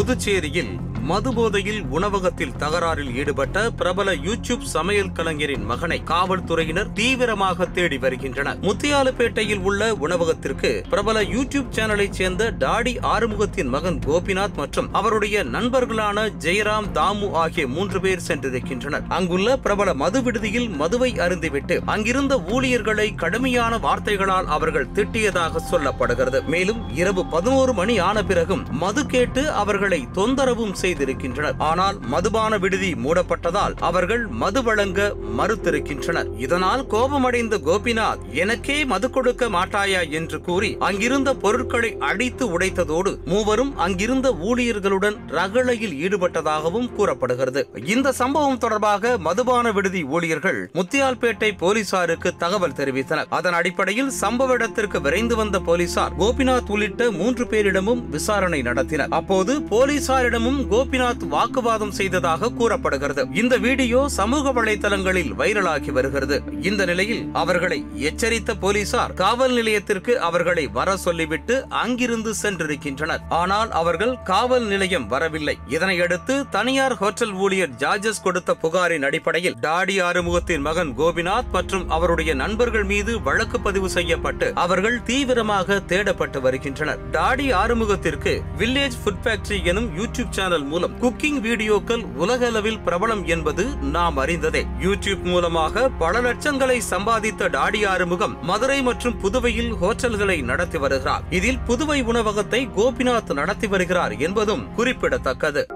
புதுச்சேரியில் மதுபோதையில் உணவகத்தில் தகராறில் ஈடுபட்ட பிரபல யூடியூப் சமையல் கலைஞரின் மகனை காவல்துறையினர் தீவிரமாக தேடி வருகின்றனர். முத்தியாலுப்பேட்டையில் உள்ள உணவகத்திற்கு பிரபல யூடியூப் சேனலைச் சேர்ந்த டாடி ஆறுமுகத்தின் மகன் கோபிநாத் மற்றும் அவருடைய நண்பர்களான ஜெயராம் தாமு ஆகிய மூன்று பேர் சென்றிருக்கின்றனர். அங்குள்ள பிரபல மது விடுதியில் மதுவை அருந்திவிட்டு அங்கிருந்த ஊழியர்களை கடுமையான வார்த்தைகளால் அவர்கள் திட்டியதாக சொல்லப்படுகிறது. மேலும் இரவு பதினோரு மணி ஆன பிறகும் மது கேட்டு அவர்களை தொந்தரவும் செய்திருக்கின்றனர். ஆனால் மதுபான விடுதி மூடப்பட்டதால் அவர்கள் மது வழங்க மறுத்திருக்கின்றனர். இதனால் கோபமடைந்த கோபிநாத் எனக்கே மது கொடுக்க மாட்டாயா? என்று கூறி அங்கிருந்த பொருட்களை அடித்து உடைத்ததோடு மூவரும் அங்கிருந்த ஊழியர்களுடன் ரகளையில் ஈடுபட்டதாகவும் கூறப்படுகிறது. இந்த சம்பவம் தொடர்பாக மதுபான விடுதி ஊழியர்கள் முத்தியால்பேட்டை போலீசாருக்கு தகவல் தெரிவித்தனர். அதன் அடிப்படையில் சம்பவ இடத்திற்கு விரைந்து வந்த போலீசார் கோபிநாத் உள்ளிட்ட மூன்று பேரிடமும் விசாரணை நடத்தினர். அப்போது போலீசாரிடமும் கோ கோபிநாத் வாக்குவாதம் செய்ததாக கூறப்படுகிறது. இந்த வீடியோ சமூக வலைதளங்களில் வைரலாகி வருகிறது. இந்த நிலையில் அவர்களை எச்சரித்த போலீசார் காவல் நிலையத்திற்கு அவர்களை வர சொல்லிவிட்டு அங்கிருந்து சென்றிருக்கின்றனர். ஆனால் அவர்கள் காவல் நிலையம் வரவில்லை. இதனையடுத்து தனியார் ஹோட்டல் ஊழியர் ஜார்ஜஸ் கொடுத்த புகாரின் அடிப்படையில் டாடி ஆறுமுகத்தின் மகன் கோபிநாத் மற்றும் அவருடைய நண்பர்கள் மீது வழக்கு பதிவு செய்யப்பட்டு அவர்கள் தீவிரமாக தேடப்பட்டு வருகின்றனர். டாடி ஆறுமுகத்திற்கு வில்லேஜ் ஃபுட் ஃபேக்டரி எனும் யூடியூப் சேனல் மூலம் குக்கிங் வீடியோக்கள் உலக அளவில் பிரபலம் என்பது நாம் அறிந்ததே. யூடியூப் மூலமாக பல லட்சங்களை சம்பாதித்த டாடி ஆறுமுகம் மதுரை மற்றும் புதுவையில் ஹோட்டல்களை நடத்தி வருகிறார். இதில் புதுவை உணவகத்தை கோபிநாத் நடத்தி வருகிறார் என்பதும் குறிப்பிடத்தக்கது.